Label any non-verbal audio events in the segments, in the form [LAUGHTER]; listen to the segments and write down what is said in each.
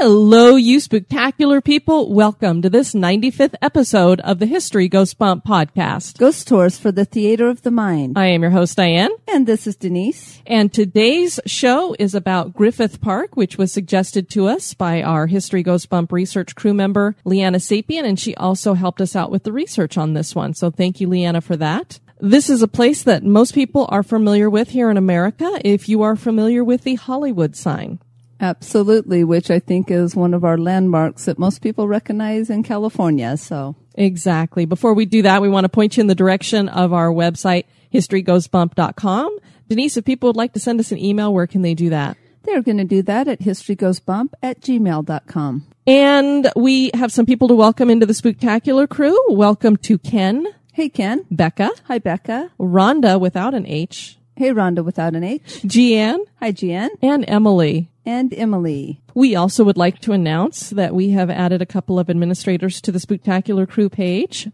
Hello, you spectacular people. Welcome to this 95th episode of the History Goes Bump podcast. Ghost Tours for the Theater of the Mind. I am your host, Diane. And this is Denise. And today's show is about Griffith Park, which was suggested to us by our History Goes Bump research crew member, Leanna Sapien, and she also helped us out with the research on this one. So thank you, Leanna, for that. This is a place that most people are familiar with here in America if you are familiar with the Hollywood sign. Absolutely, which I think is one of our landmarks that most people recognize in California. So Exactly. Before we do that, we want to point you in the direction of our website, historygoesbump.com. Denise, if people would like to send us an email, where can they do that? they're going to do that at historygoesbump at gmail.com. And we have some people to welcome into the Spooktacular crew. Welcome to Ken, Hey, Ken. Becca, Hi, Becca. Rhonda without an H, Hey, Rhonda without an H. Jeanne, Hi, Jan. and Emily. And Emily. We also would like to announce that we have added a couple of administrators to the Spooktacular crew page.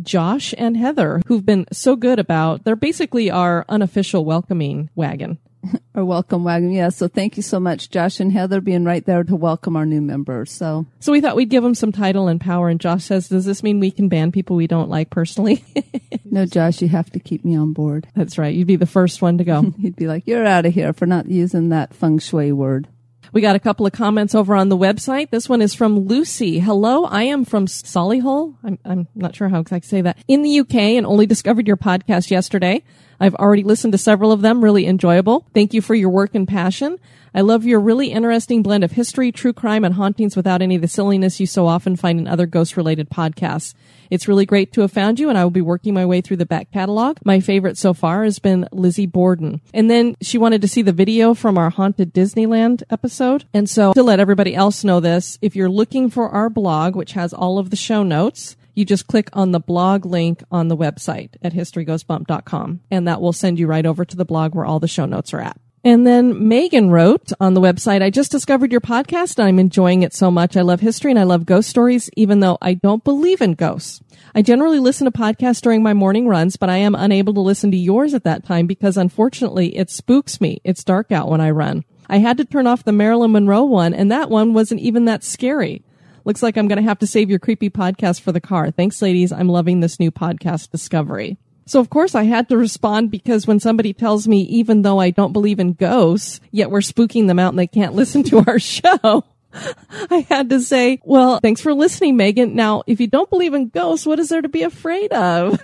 Josh and Heather, who've been so good about, they're basically our unofficial welcoming wagon. [LAUGHS] Our welcome wagon. yeah. So thank you so much, Josh and Heather, being right there to welcome our new members. So So we thought we'd give them some title and power. And Josh says, does this mean we can ban people we don't like personally? [LAUGHS] no, Josh, you have to keep me on board. That's right. You'd be the first one to go. [LAUGHS] He'd be like, you're out of here for not using that feng shui word. We got a couple of comments over on the website. This one is from Lucy. Hello, I am from Solihull. I'm, I'm not sure how exactly to say that. In the UK and only discovered your podcast yesterday. I've already listened to several of them, really enjoyable. Thank you for your work and passion. I love your really interesting blend of history, true crime, and hauntings without any of the silliness you so often find in other ghost related podcasts. It's really great to have found you, and I will be working my way through the back catalog. My favorite so far has been Lizzie Borden. And then she wanted to see the video from our Haunted Disneyland episode. And so to let everybody else know this, if you're looking for our blog, which has all of the show notes, you just click on the blog link on the website at historygoesbump.com and that will send you right over to the blog where all the show notes are at. And then Megan wrote on the website, I just discovered your podcast and I'm enjoying it so much. I love history and I love ghost stories, even though I don't believe in ghosts. I generally listen to podcasts during my morning runs, but I am unable to listen to yours at that time because unfortunately it spooks me. It's dark out when I run. I had to turn off the Marilyn Monroe one and that one wasn't even that scary. Looks like I'm going to have to save your creepy podcast for the car. Thanks, ladies. I'm loving this new podcast discovery. So of course I had to respond because when somebody tells me, even though I don't believe in ghosts, yet we're spooking them out and they can't [LAUGHS] listen to our show, [LAUGHS] I had to say, well, thanks for listening, Megan. Now, if you don't believe in ghosts, what is there to be afraid of?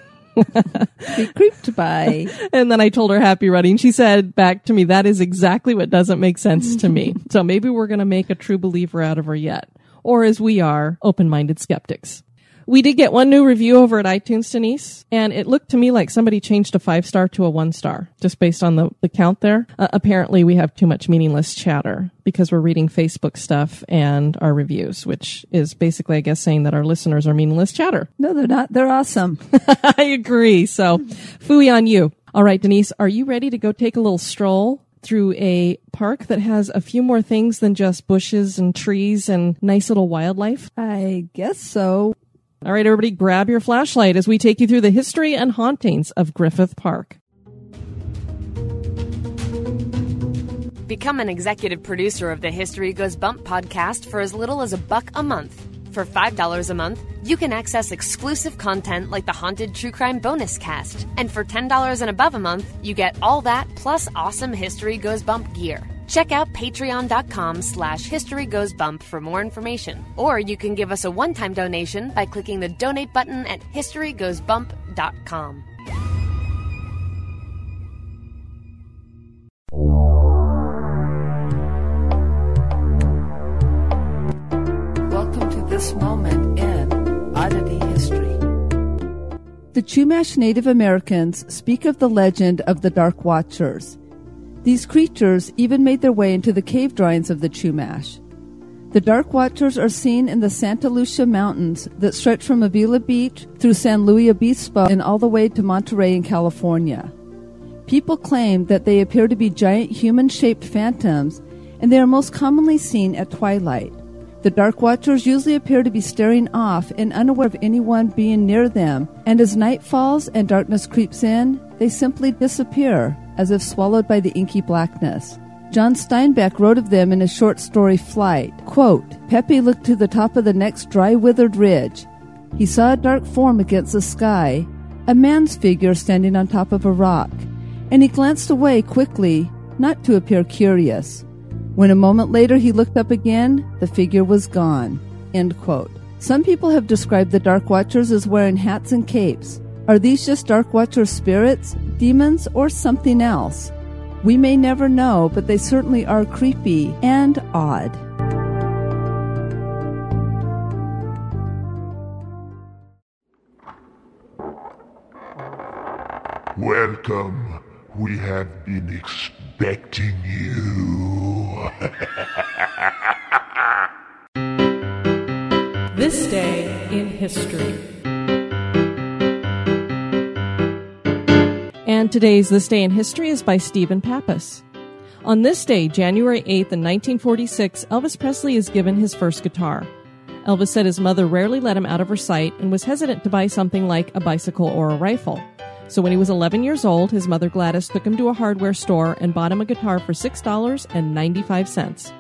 Be creeped by. [LAUGHS] And then I told her happy running. She said back to me, that is exactly what doesn't make sense to me. so maybe we're going to make a true believer out of her yet. Or as we are, open-minded skeptics. We did get one new review over at iTunes, Denise, and it looked to me like somebody changed a five star to a one star just based on the, the count there. Uh, apparently, we have too much meaningless chatter because we're reading Facebook stuff and our reviews, which is basically, I guess, saying that our listeners are meaningless chatter. No, they're not. They're awesome. [LAUGHS] I agree. So, fooey on you. All right, Denise, are you ready to go take a little stroll through a park that has a few more things than just bushes and trees and nice little wildlife? I guess so. All right, everybody, grab your flashlight as we take you through the history and hauntings of Griffith Park. Become an executive producer of the History Goes Bump podcast for as little as a buck a month. For $5 a month, you can access exclusive content like the Haunted True Crime Bonus Cast. And for $10 and above a month, you get all that plus awesome History Goes Bump gear. Check out patreon.com slash history goes bump for more information. Or you can give us a one-time donation by clicking the donate button at historygoesbump.com. Welcome to this moment in Oddity History. The Chumash Native Americans speak of the legend of the Dark Watchers. These creatures even made their way into the cave drawings of the Chumash. The Dark Watchers are seen in the Santa Lucia Mountains that stretch from Avila Beach through San Luis Obispo and all the way to Monterey in California. People claim that they appear to be giant human shaped phantoms, and they are most commonly seen at twilight. The Dark Watchers usually appear to be staring off and unaware of anyone being near them, and as night falls and darkness creeps in, they simply disappear, as if swallowed by the inky blackness. John Steinbeck wrote of them in his short story Flight. Quote, Pepe looked to the top of the next dry withered ridge. He saw a dark form against the sky, a man's figure standing on top of a rock, and he glanced away quickly, not to appear curious. When a moment later he looked up again, the figure was gone. End quote. Some people have described the Dark Watchers as wearing hats and capes. Are these just Dark Watcher spirits, demons, or something else? We may never know, but they certainly are creepy and odd. Welcome. We have been expecting you. This day in history. And today's This Day in History is by Stephen Pappas. On this day, January 8th in 1946, Elvis Presley is given his first guitar. Elvis said his mother rarely let him out of her sight and was hesitant to buy something like a bicycle or a rifle. So when he was 11 years old, his mother Gladys took him to a hardware store and bought him a guitar for $6.95.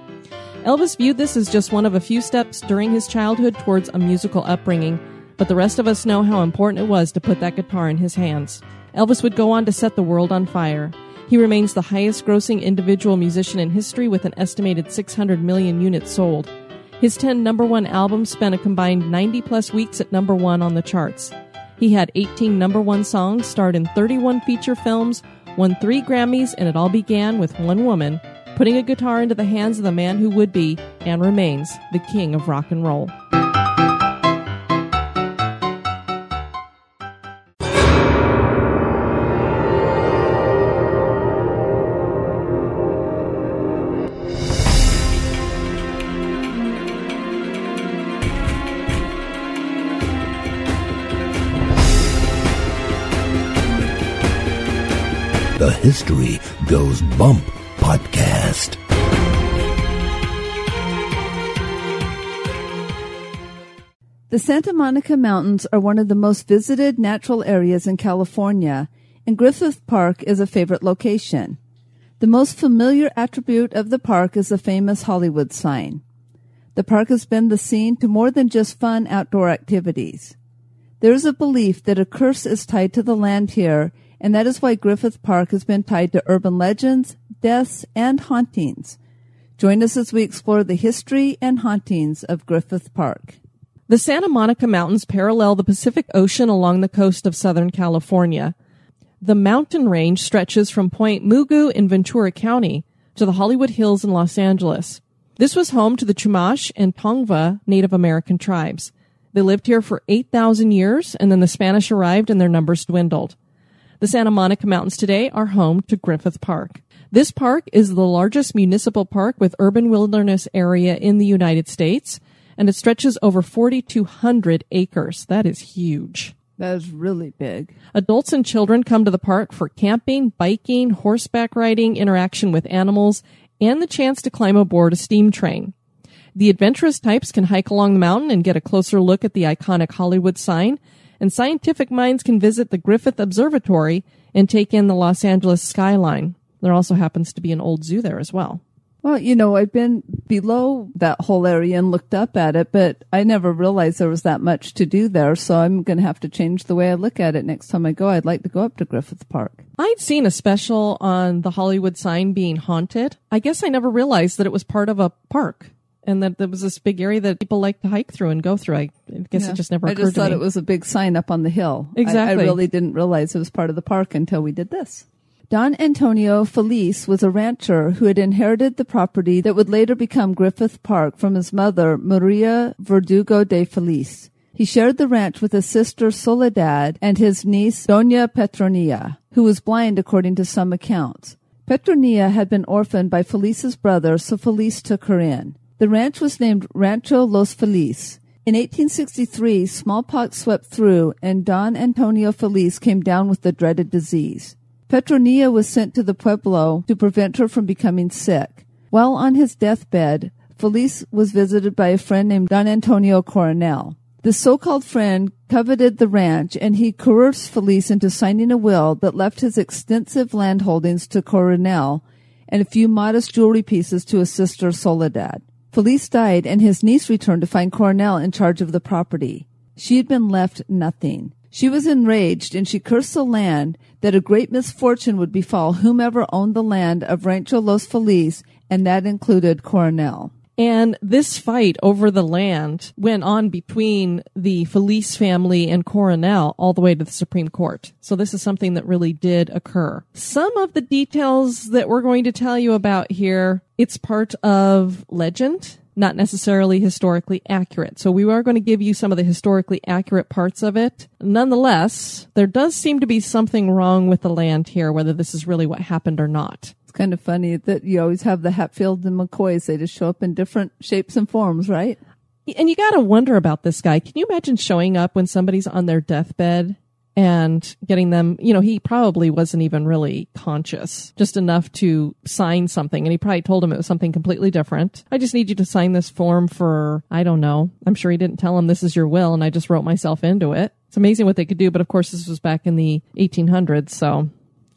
Elvis viewed this as just one of a few steps during his childhood towards a musical upbringing, but the rest of us know how important it was to put that guitar in his hands. Elvis would go on to set the world on fire. He remains the highest grossing individual musician in history with an estimated 600 million units sold. His 10 number one albums spent a combined 90 plus weeks at number one on the charts. He had 18 number one songs, starred in 31 feature films, won three Grammys, and it all began with one woman putting a guitar into the hands of the man who would be, and remains, the king of rock and roll. The History Goes Bump podcast. The Santa Monica Mountains are one of the most visited natural areas in California, and Griffith Park is a favorite location. The most familiar attribute of the park is the famous Hollywood sign. The park has been the scene to more than just fun outdoor activities. There is a belief that a curse is tied to the land here and that is why Griffith Park has been tied to urban legends, deaths, and hauntings. Join us as we explore the history and hauntings of Griffith Park. The Santa Monica Mountains parallel the Pacific Ocean along the coast of Southern California. The mountain range stretches from Point Mugu in Ventura County to the Hollywood Hills in Los Angeles. This was home to the Chumash and Tongva Native American tribes. They lived here for 8,000 years, and then the Spanish arrived and their numbers dwindled. The Santa Monica Mountains today are home to Griffith Park. This park is the largest municipal park with urban wilderness area in the United States, and it stretches over 4,200 acres. That is huge. That is really big. Adults and children come to the park for camping, biking, horseback riding, interaction with animals, and the chance to climb aboard a steam train. The adventurous types can hike along the mountain and get a closer look at the iconic Hollywood sign, and scientific minds can visit the Griffith Observatory and take in the Los Angeles skyline. There also happens to be an old zoo there as well. Well, you know, I've been below that whole area and looked up at it, but I never realized there was that much to do there. So I'm going to have to change the way I look at it next time I go. I'd like to go up to Griffith Park. I'd seen a special on the Hollywood sign being haunted. I guess I never realized that it was part of a park and that there was this big area that people like to hike through and go through. I guess yeah. it just never. Occurred to you. I just thought it was a big sign up on the hill. Exactly. I, I, really didn't realize it was part of the park until we did this. Don Antonio Feliz was a rancher who had inherited the property that would later become Griffith Park from his mother, Maria Verdugo de Feliz. He shared the ranch with his sister Soledad and his niece Doña Petronilla, who was blind according to some accounts. Petronilla had been orphaned by Feliz's brother, so Feliz took her in. The ranch was named Rancho Los Feliz. In 1863, smallpox swept through, and Don Antonio Feliz came down with the dreaded disease. Petronilla was sent to the pueblo to prevent her from becoming sick. While on his deathbed, Feliz was visited by a friend named Don Antonio Coronel. The so-called friend coveted the ranch and he coerced Feliz into signing a will that left his extensive land holdings to Coronel and a few modest jewelry pieces to his sister Soledad. Feliz died and his niece returned to find Coronel in charge of the property. She had been left nothing. She was enraged and she cursed the land that a great misfortune would befall whomever owned the land of Rancho Los Feliz, and that included Coronel. And this fight over the land went on between the Feliz family and Coronel all the way to the Supreme Court. So this is something that really did occur. Some of the details that we're going to tell you about here, it's part of legend not necessarily historically accurate. So we are going to give you some of the historically accurate parts of it. Nonetheless, there does seem to be something wrong with the land here, whether this is really what happened or not. It's kind of funny that you always have the Hatfields and McCoys. They just show up in different shapes and forms, right? And you got to wonder about this guy. Can you imagine showing up when somebody's on their deathbed and getting them, you know, he probably wasn't even really conscious, just enough to sign something. And he probably told him it was something completely different. I just need you to sign this form for, I don't know. I'm sure he didn't tell him this is your will and I just wrote myself into it. It's amazing what they could do. But of course, this was back in the 1800s. So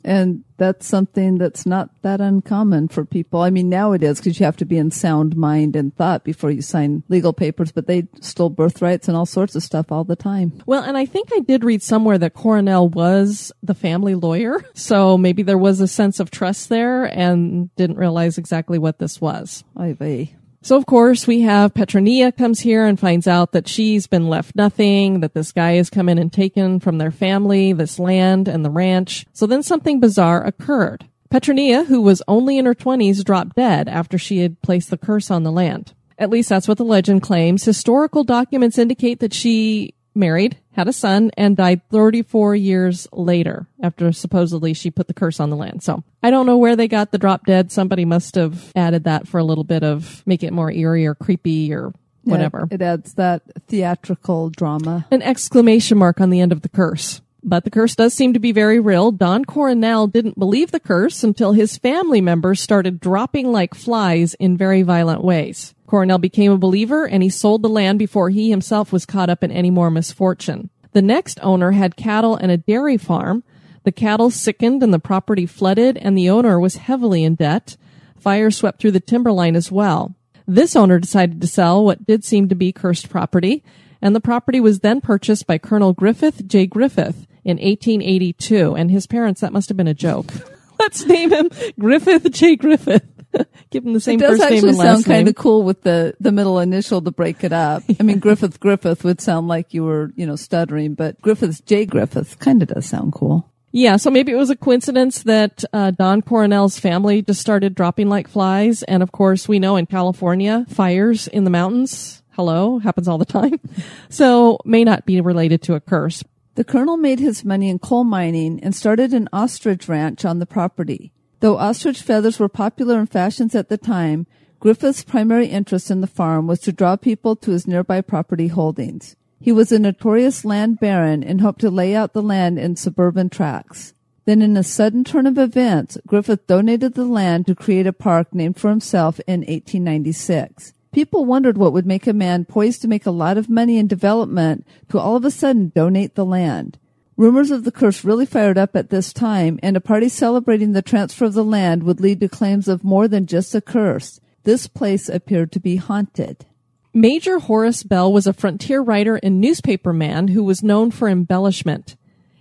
and that's something that's not that uncommon for people. I mean, now it is because you have to be in sound mind and thought before you sign legal papers, but they stole birthrights and all sorts of stuff all the time. Well, and I think I did read somewhere that Coronel was the family lawyer. [LAUGHS] So maybe there was a sense of trust there and didn't realize exactly what this was. I vey. So of course we have Petronia comes here and finds out that she's been left nothing, that this guy has come in and taken from their family, this land and the ranch. So then something bizarre occurred. Petronia, who was only in her twenties, dropped dead after she had placed the curse on the land. At least that's what the legend claims. Historical documents indicate that she married, had a son, and died 34 years later after supposedly she put the curse on the land. So I don't know where they got the drop dead. Somebody must have added that for a little bit of make it more eerie or creepy or whatever. Yeah, it adds that theatrical drama. An exclamation mark on the end of the curse. But the curse does seem to be very real. Don Coronel didn't believe the curse until his family members started dropping like flies in very violent ways. Coronel became a believer and he sold the land before he himself was caught up in any more misfortune. The next owner had cattle and a dairy farm. The cattle sickened and the property flooded and the owner was heavily in debt. Fire swept through the timberline as well. This owner decided to sell what did seem to be cursed property, and the property was then purchased by Colonel Griffith J. Griffith in 1882, and his parents, that must have been a joke. [LAUGHS] Let's name him Griffith J. Griffith. [LAUGHS] Give him the same it does first name actually and last sound kind of cool with the, the middle initial to break it up. I mean, [LAUGHS] Griffith Griffith would sound like you were, you know, stuttering, but Griffith J. Griffith kind of does sound cool. Yeah, so maybe it was a coincidence that uh, Don Coronel's family just started dropping like flies. And of course, we know in California, fires in the mountains, hello, happens all the time. [LAUGHS] So may not be related to a curse. The colonel made his money in coal mining and started an ostrich ranch on the property. Though ostrich feathers were popular in fashions at the time, Griffith's primary interest in the farm was to draw people to his nearby property holdings. He was a notorious land baron and hoped to lay out the land in suburban tracts. Then in a sudden turn of events, Griffith donated the land to create a park named for himself in 1896. People wondered what would make a man poised to make a lot of money in development to all of a sudden donate the land. Rumors of the curse really fired up at this time, and a party celebrating the transfer of the land would lead to claims of more than just a curse. This place appeared to be haunted. Major Horace Bell was a frontier writer and newspaper man who was known for embellishment.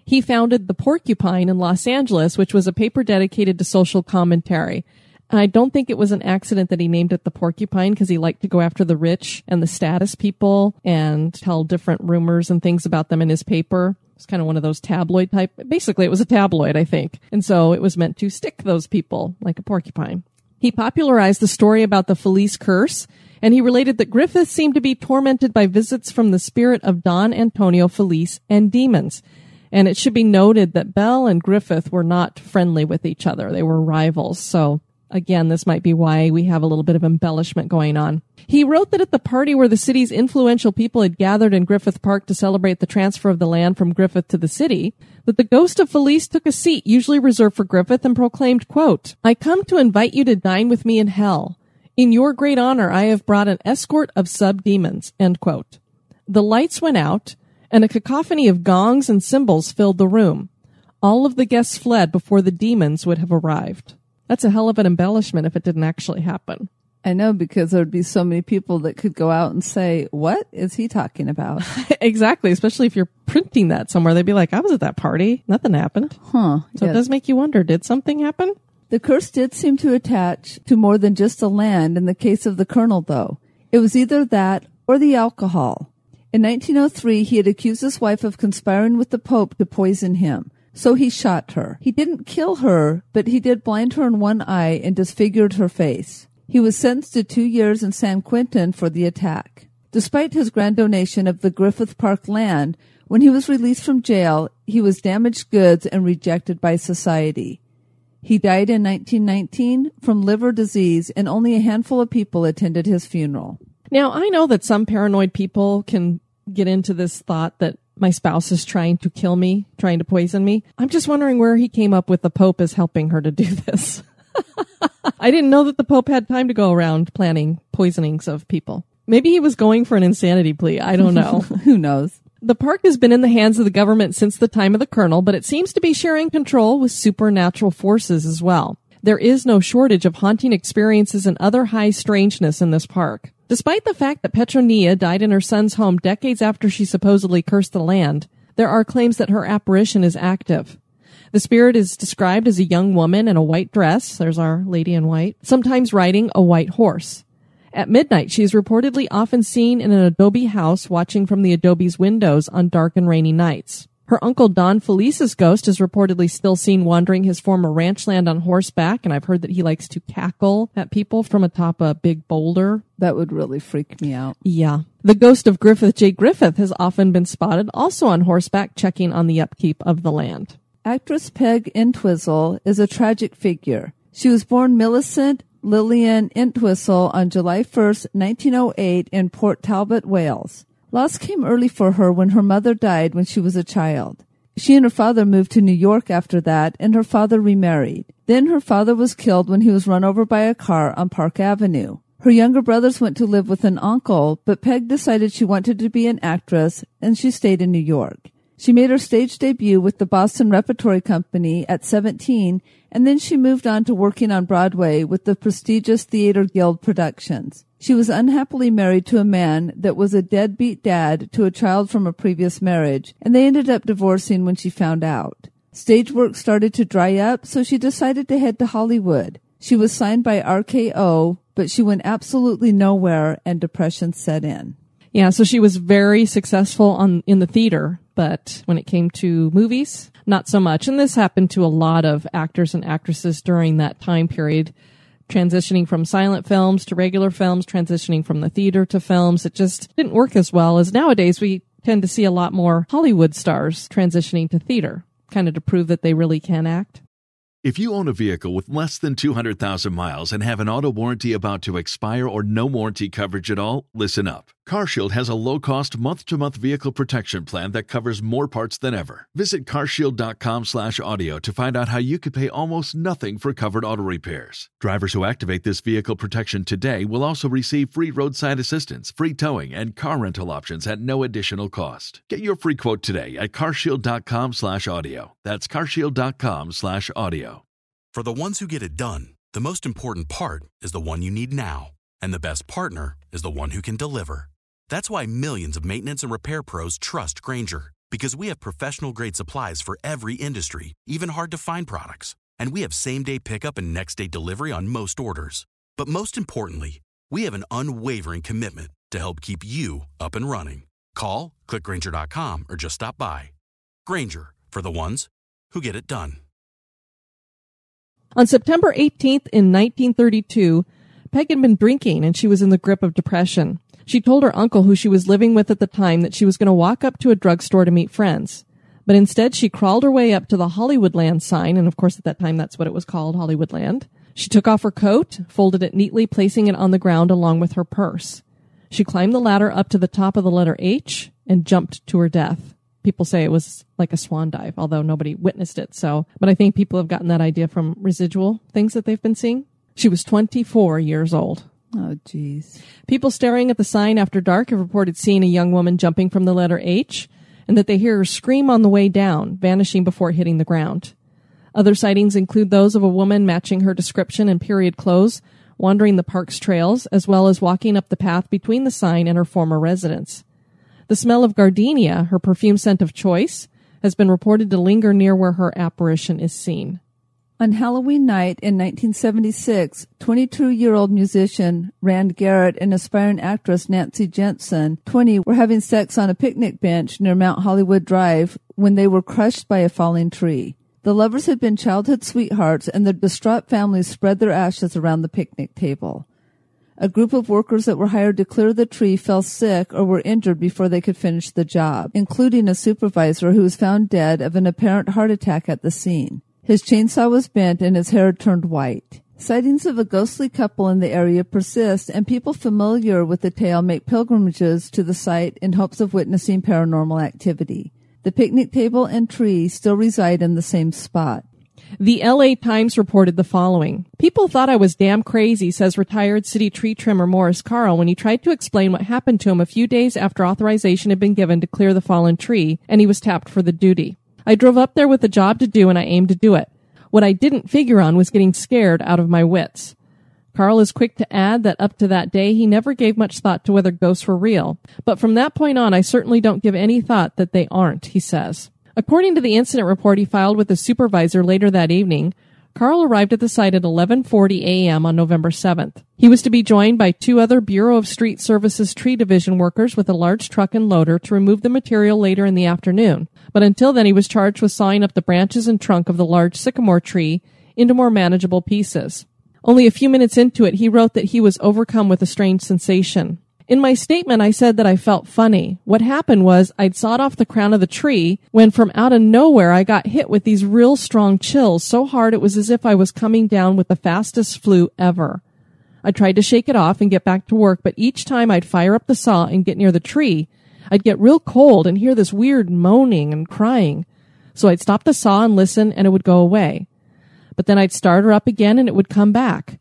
He founded The Porcupine in Los Angeles, which was a paper dedicated to social commentary. And I don't think it was an accident that he named it The Porcupine because he liked to go after the rich and the status people and tell different rumors and things about them in his paper. It's kind of one of those tabloid type. Basically, it was a tabloid, I think. And so it was meant to stick those people like a porcupine. He popularized the story about the Feliz curse, and he related that Griffith seemed to be tormented by visits from the spirit of Don Antonio Feliz and demons. And it should be noted that Bell and Griffith were not friendly with each other. They were rivals. So Again, this might be why we have a little bit of embellishment going on. He wrote that at the party where the city's influential people had gathered in Griffith Park to celebrate the transfer of the land from Griffith to the city, that the ghost of Feliz took a seat usually reserved for Griffith and proclaimed, quote, I come to invite you to dine with me in hell. In your great honor, I have brought an escort of sub-demons, end quote. The lights went out, and a cacophony of gongs and cymbals filled the room. All of the guests fled before the demons would have arrived. That's a hell of an embellishment if it didn't actually happen. I know because there'd be so many people that could go out and say, What is he talking about? [LAUGHS] exactly, especially if you're printing that somewhere. They'd be like, I was at that party. Nothing happened. Huh. So it does make you wonder, did something happen? The curse did seem to attach to more than just the land in the case of the colonel, though. It was either that or the alcohol. In 1903, he had accused his wife of conspiring with the Pope to poison him. So he shot her. He didn't kill her, but he did blind her in one eye and disfigured her face. He was sentenced to two years in San Quentin for the attack. Despite his grand donation of the Griffith Park land, when he was released from jail, he was damaged goods and rejected by society. He died in 1919 from liver disease, and only a handful of people attended his funeral. Now, I know that some paranoid people can get into this thought that my spouse is trying to kill me, trying to poison me. I'm just wondering where he came up with the Pope is helping her to do this. [LAUGHS] I didn't know that the Pope had time to go around planning poisonings of people. Maybe he was going for an insanity plea. I don't know. [LAUGHS] Who knows? The park has been in the hands of the government since the time of the colonel, but it seems to be sharing control with supernatural forces as well. There is no shortage of haunting experiences and other high strangeness in this park. Despite the fact that Petronia died in her son's home decades after she supposedly cursed the land, there are claims that her apparition is active. The spirit is described as a young woman in a white dress. There's our lady in white, sometimes riding a white horse. At midnight, she is reportedly often seen in an adobe house watching from the adobe's windows on dark and rainy nights. Her uncle Don Feliz's ghost is reportedly still seen wandering his former ranch land on horseback, and I've heard that he likes to cackle at people from atop a big boulder. That would really freak me out. Yeah. The ghost of Griffith J. Griffith has often been spotted also on horseback checking on the upkeep of the land. Actress Peg Entwistle is a tragic figure. She was born Millicent Lillian Entwistle on July 1st, 1908 in Port Talbot, Wales. Loss came early for her when her mother died when she was a child. She and her father moved to New York after that, and her father remarried. Then her father was killed when he was run over by a car on Park Avenue. Her younger brothers went to live with an uncle, but Peg decided she wanted to be an actress, and she stayed in New York. She made her stage debut with the Boston Repertory Company at 17, and then she moved on to working on Broadway with the prestigious Theater Guild Productions. She was unhappily married to a man that was a deadbeat dad to a child from a previous marriage, and they ended up divorcing when she found out. Stage work started to dry up, so she decided to head to Hollywood. She was signed by RKO, but she went absolutely nowhere and depression set in. Yeah, so she was very successful on in the theater, but when it came to movies, not so much. And this happened to a lot of actors and actresses during that time period, transitioning from silent films to regular films, transitioning from the theater to films. It just didn't work as well as nowadays we tend to see a lot more Hollywood stars transitioning to theater, kind of to prove that they really can act. If you own a vehicle with less than 200,000 miles and have an auto warranty about to expire or no warranty coverage at all, listen up. CarShield has a low-cost month-to-month vehicle protection plan that covers more parts than ever. Visit carshield.com/audio to find out how you could pay almost nothing for covered auto repairs. Drivers who activate this vehicle protection today will also receive free roadside assistance, free towing, and car rental options at no additional cost. Get your free quote today at carshield.com/audio. That's carshield.com/audio. For the ones who get it done, the most important part is the one you need now. And the best partner is the one who can deliver. That's why millions of maintenance and repair pros trust Grainger, because we have professional grade supplies for every industry, even hard to find products. And we have same day pickup and next day delivery on most orders. But most importantly, we have an unwavering commitment to help keep you up and running. Call, clickgranger.com, or just stop by. Grainger, for the ones who get it done. On September 18th in 1932, Peg had been drinking and she was in the grip of depression. She told her uncle, who she was living with at the time, that she was going to walk up to a drugstore to meet friends. But instead, she crawled her way up to the Hollywoodland sign, and of course, at that time, that's what it was called, Hollywoodland. She took off her coat, folded it neatly, placing it on the ground along with her purse. She climbed the ladder up to the top of the letter H and jumped to her death. People say it was like a swan dive, although nobody witnessed it. So, but I think people have gotten that idea from residual things that they've been seeing. She was 24 years old. Oh, jeez. People staring at the sign after dark have reported seeing a young woman jumping from the letter H and that they hear her scream on the way down, vanishing before hitting the ground. Other sightings include those of a woman matching her description in period clothes, wandering the park's trails, as well as walking up the path between the sign and her former residence. The smell of gardenia, her perfume scent of choice, has been reported to linger near where her apparition is seen. On Halloween night in 1976, 22 year old musician Rand Garrett and aspiring actress Nancy Jensen, 20, were having sex on a picnic bench near Mount Hollywood Drive when they were crushed by a falling tree. The lovers had been childhood sweethearts, and their distraught families spread their ashes around the picnic table. A group of workers that were hired to clear the tree fell sick or were injured before they could finish the job, including a supervisor who was found dead of an apparent heart attack at the scene. His chainsaw was bent and his hair turned white. Sightings of a ghostly couple in the area persist, and people familiar with the tale make pilgrimages to the site in hopes of witnessing paranormal activity. The picnic table and tree still reside in the same spot. The LA Times reported the following. People thought I was damn crazy, says retired city tree trimmer Morris Carl when he tried to explain what happened to him a few days after authorization had been given to clear the fallen tree and he was tapped for the duty. I drove up there with a job to do and I aimed to do it. What I didn't figure on was getting scared out of my wits. Carl is quick to add that up to that day, he never gave much thought to whether ghosts were real. But from that point on, I certainly don't give any thought that they aren't, he says. According to the incident report he filed with the supervisor later that evening, Carl arrived at the site at 11:40 a.m. on November 7th. He was to be joined by two other Bureau of Street Services tree division workers with a large truck and loader to remove the material later in the afternoon. But until then he was charged with sawing up the branches and trunk of the large sycamore tree into more manageable pieces. Only a few minutes into it, he wrote that he was overcome with a strange sensation. In my statement, I said that I felt funny. What happened was I'd sawed off the crown of the tree when from out of nowhere I got hit with these real strong chills so hard it was as if I was coming down with the fastest flu ever. I tried to shake it off and get back to work, but each time I'd fire up the saw and get near the tree, I'd get real cold and hear this weird moaning and crying. So I'd stop the saw and listen and it would go away. But then I'd start her up again and it would come back.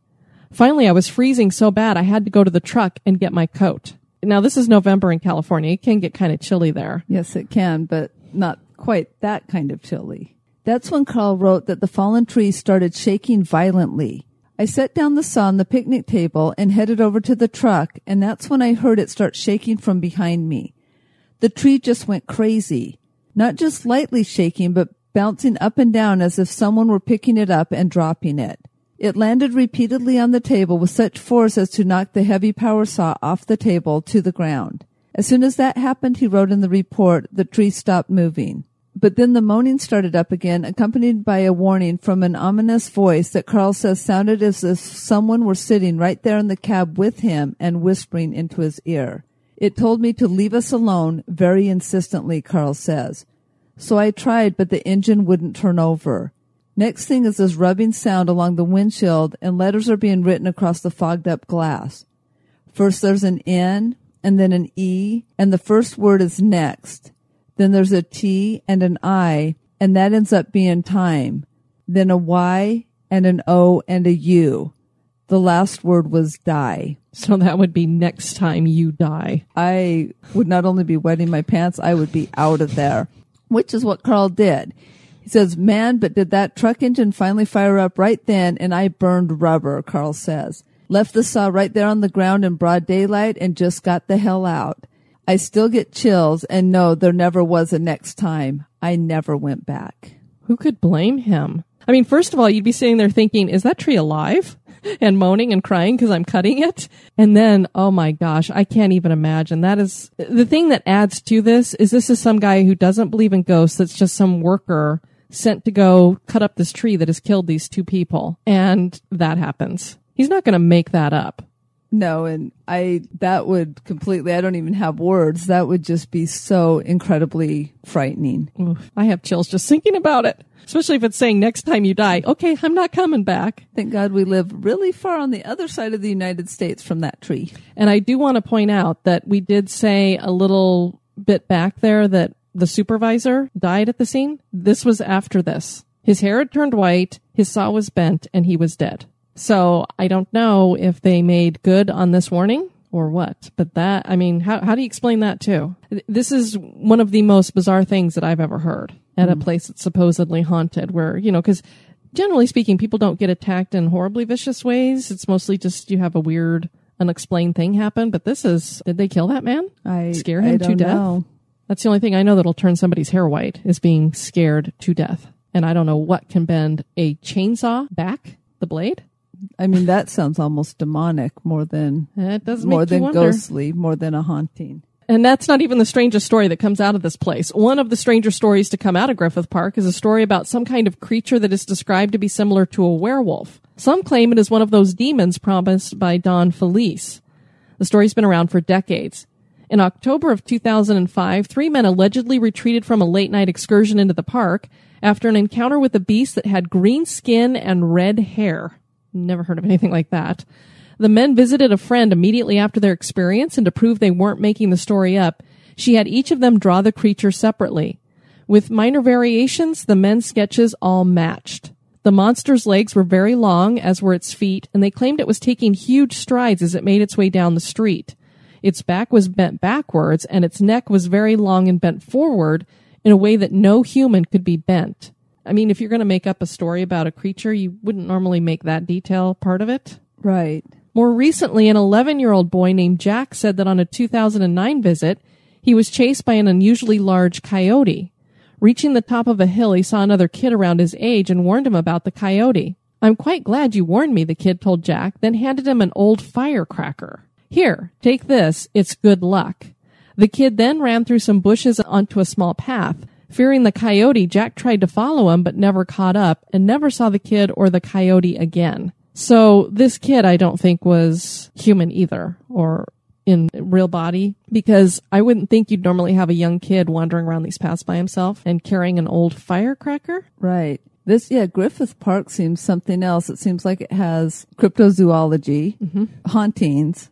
Finally, I was freezing so bad I had to go to the truck and get my coat. Now, this is November in California. It can get kind of chilly there. Yes, it can, but not quite that kind of chilly. That's when Carl wrote that the fallen tree started shaking violently. I set down the saw on the picnic table and headed over to the truck, and that's when I heard it start shaking from behind me. The tree just went crazy. Not just lightly shaking, but bouncing up and down as if someone were picking it up and dropping it. It landed repeatedly on the table with such force as to knock the heavy power saw off the table to the ground. As soon as that happened, he wrote in the report, the tree stopped moving. But then the moaning started up again, accompanied by a warning from an ominous voice that Carl says sounded as if someone were sitting right there in the cab with him and whispering into his ear. It told me to leave us alone very insistently, Carl says. So I tried, but the engine wouldn't turn over. Next thing is this rubbing sound along the windshield, and letters are being written across the fogged up glass. First there's an N, and then an E, and the first word is next. Then there's a T and an I, and that ends up being time. Then a Y and an O and a U. The last word was die. So that would be next time you die. I would not only be wetting my pants, I would be out of there, which is what Carl did. He says, man, but did that truck engine finally fire up right then and I burned rubber, Carl says. Left the saw right there on the ground in broad daylight and just got the hell out. I still get chills and know there never was a next time. I never went back. Who could blame him? I mean, first of all, you'd be sitting there thinking, is that tree alive? [LAUGHS] and moaning and crying because I'm cutting it. And then, oh my gosh, I can't even imagine. That is the thing that adds to this is this is some guy who doesn't believe in ghosts. That's just some worker sent to go cut up this tree that has killed these two people. And that happens. He's not going to make that up. No, and I that would completely I don't even have words. That would just be so incredibly frightening. Oof, I have chills just thinking about it. Especially if it's saying next time you die, okay, I'm not coming back. Thank God we live really far on the other side of the United States from that tree. And I do want to point out that we did say a little bit back there that the supervisor died at the scene. This was after this. His hair had turned white, his saw was bent, and he was dead. So I don't know if they made good on this warning or what, but that, I mean, how, how do you explain that too? This is one of the most bizarre things that I've ever heard at a hmm. place that's supposedly haunted where, you know, cause generally speaking, people don't get attacked in horribly vicious ways. It's mostly just you have a weird, unexplained thing happen. But this is, did they kill that man? I Scare I him to don't death? know. That's the only thing I know that'll turn somebody's hair white is being scared to death. And I don't know what can bend a chainsaw back, the blade. I mean, that sounds almost demonic more than It does more than wonder. ghostly, more than a haunting. And that's not even the strangest story that comes out of this place. One of the stranger stories to come out of Griffith Park is a story about some kind of creature that is described to be similar to a werewolf. Some claim it is one of those demons promised by Don Feliz. The story's been around for decades. In October of 2005, three men allegedly retreated from a late night excursion into the park after an encounter with a beast that had green skin and red hair. Never heard of anything like that. The men visited a friend immediately after their experience, and to prove they weren't making the story up, she had each of them draw the creature separately. With minor variations, the men's sketches all matched. The monster's legs were very long, as were its feet, and they claimed it was taking huge strides as it made its way down the street. Its back was bent backwards, and its neck was very long and bent forward in a way that no human could be bent. I mean, if you're going to make up a story about a creature, you wouldn't normally make that detail part of it. Right. More recently, an 11 year old boy named Jack said that on a 2009 visit, he was chased by an unusually large coyote. Reaching the top of a hill, he saw another kid around his age and warned him about the coyote. I'm quite glad you warned me, the kid told Jack, then handed him an old firecracker. Here, take this. It's good luck. The kid then ran through some bushes onto a small path. Fearing the coyote, Jack tried to follow him but never caught up and never saw the kid or the coyote again. So this kid I don't think was human either or in real body because I wouldn't think you'd normally have a young kid wandering around these paths by himself and carrying an old firecracker. Right. This, yeah, Griffith Park seems something else. It seems like it has cryptozoology, Mm-hmm. hauntings,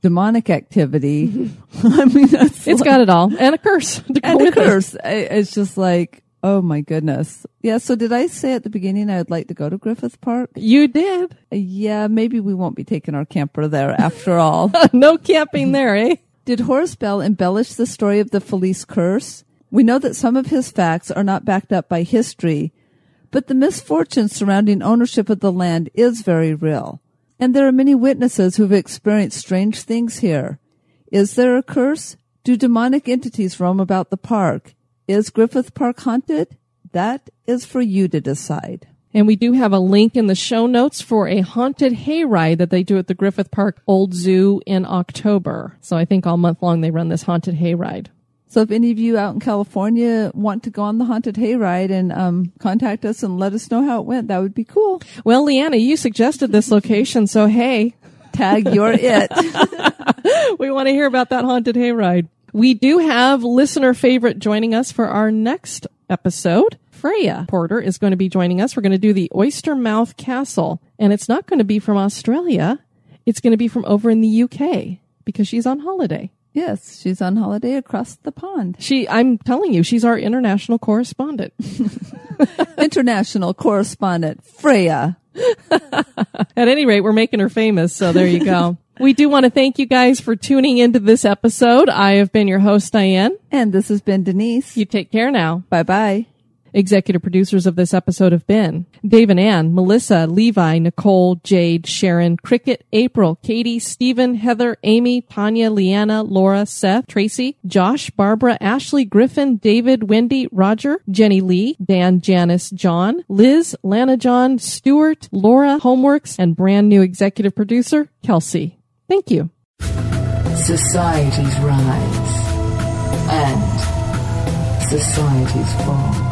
demonic activity. [LAUGHS] I mean, that's It's like- got it all and a curse and a it. curse. I- It's just like, oh my goodness. Yeah. So did I say at the beginning I would like to go to Griffith Park? You did. Yeah, maybe we won't be taking our camper there after all. [LAUGHS] no camping there, eh? Did Horace Bell embellish the story of the Feliz curse? We know that some of his facts are not backed up by history, but the misfortune surrounding ownership of the land is very real. And there are many witnesses who have experienced strange things here. Is there a curse? Do demonic entities roam about the park? Is Griffith Park haunted? That is for you to decide. And we do have a link in the show notes for a haunted hayride that they do at the Griffith Park Old Zoo in October. So I think all month long they run this haunted hayride. So if any of you out in California want to go on the haunted hayride and um, contact us and let us know how it went, that would be cool. Well, Leanna, you suggested this location, so hey, Tag your [LAUGHS] it. [LAUGHS] we want to hear about that haunted hayride. We do have listener favorite joining us for our next episode. Freya Porter is going to be joining us. We're going to do the Oystermouth Castle, and it's not going to be from Australia. It's going to be from over in the UK because she's on holiday. Yes, she's on holiday across the pond. She, I'm telling you, she's our international correspondent. [LAUGHS] International correspondent Freya. [LAUGHS] At any rate, we're making her famous, so there you go. [LAUGHS] we do want to thank you guys for tuning into this episode. I have been your host, Diane. And this has been Denise. You take care now. Bye bye. Executive producers of this episode have been Dave and Ann, Melissa, Levi, Nicole, Jade, Sharon, Cricket, April, Katie, Stephen, Heather, Amy, Tanya, Leanna, Laura, Seth, Tracy, Josh, Barbara, Ashley, Griffin, David, Wendy, Roger, Jenny Lee, Dan, Janice, John, Liz, Lana John, Stuart, Laura, Homeworks, and brand new executive producer, Kelsey. Thank you. Societies rise and societies fall.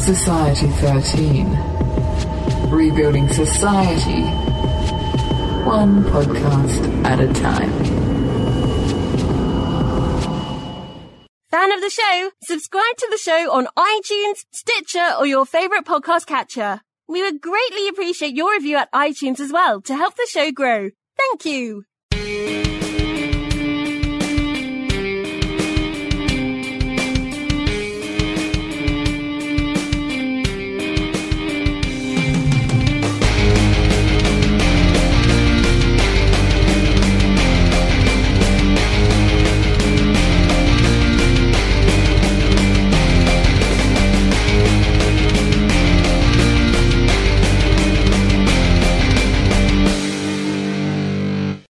Society 13, Rebuilding Society, one podcast at a time. Fan of the show? Subscribe to the show on iTunes, Stitcher, or your favorite podcast catcher. We would greatly appreciate your review at iTunes as well to help the show grow. Thank you.